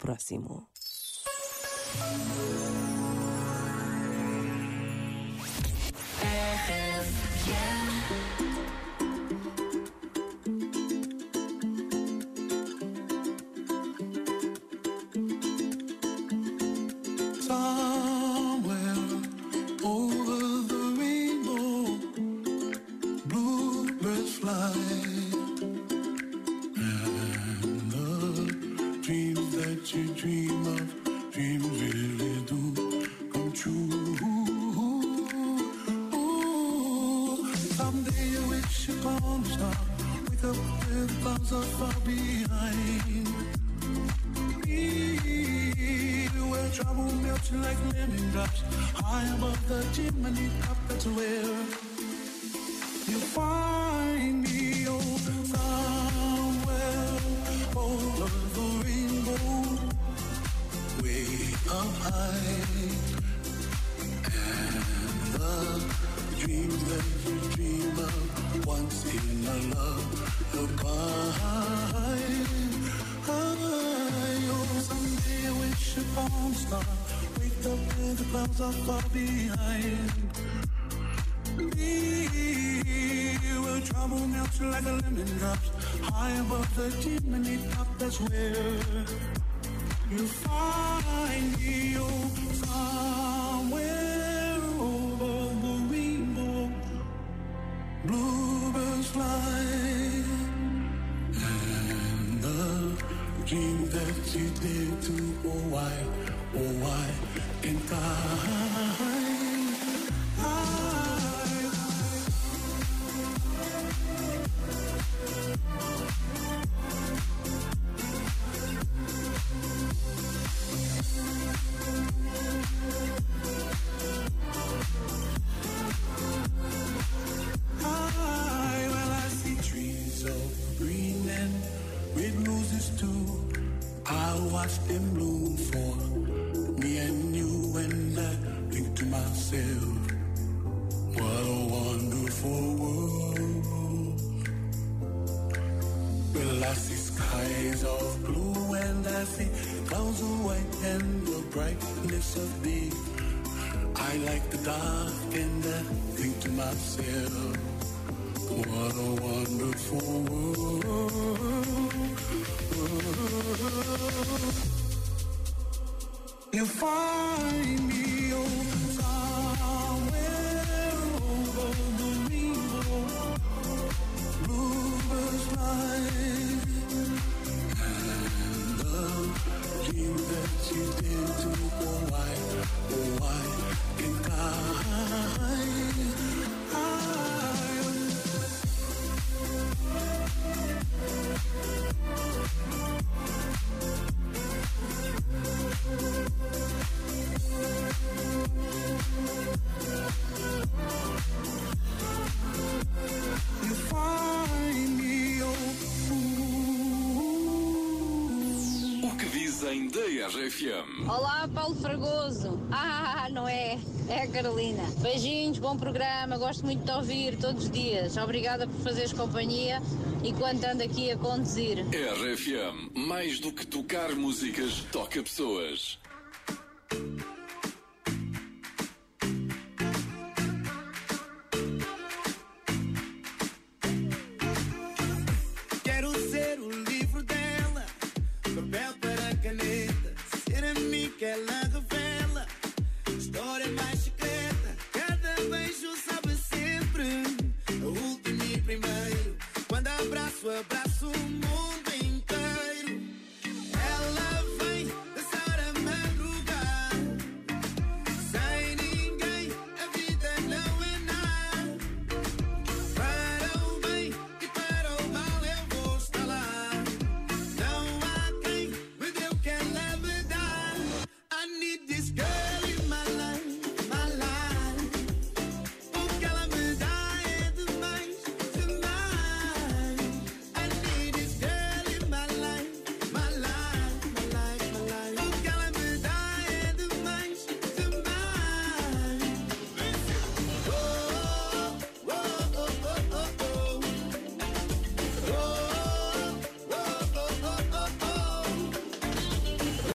próximo. Somewhere you dream of, dreams really do come true. Someday wish upon a star, far behind. Like lemon drops High above the chimney top That's where you find like a lemon drops. High above the chimney top, that's where you find. Oh, somewhere over the rainbow, bluebirds fly. And the dream that you did to oh why, oh why can't I? I red roses too. I watch them bloom for me and you, and I think to myself, what a wonderful world. Well, I see skies of blue, and I see clouds of white, and the brightness of day. I like the dark, and I think to myself. What a wonderful You find me oh, somewhere over the rainbow. And the that you did to O que dizem da RFM? Olá, Paulo Fragoso. Ah, não é? É a Carolina. Beijinhos, bom programa. Gosto muito de ouvir todos os dias. Obrigada por fazeres companhia enquanto ando aqui a conduzir. RFM, mais do que tocar músicas, toca pessoas.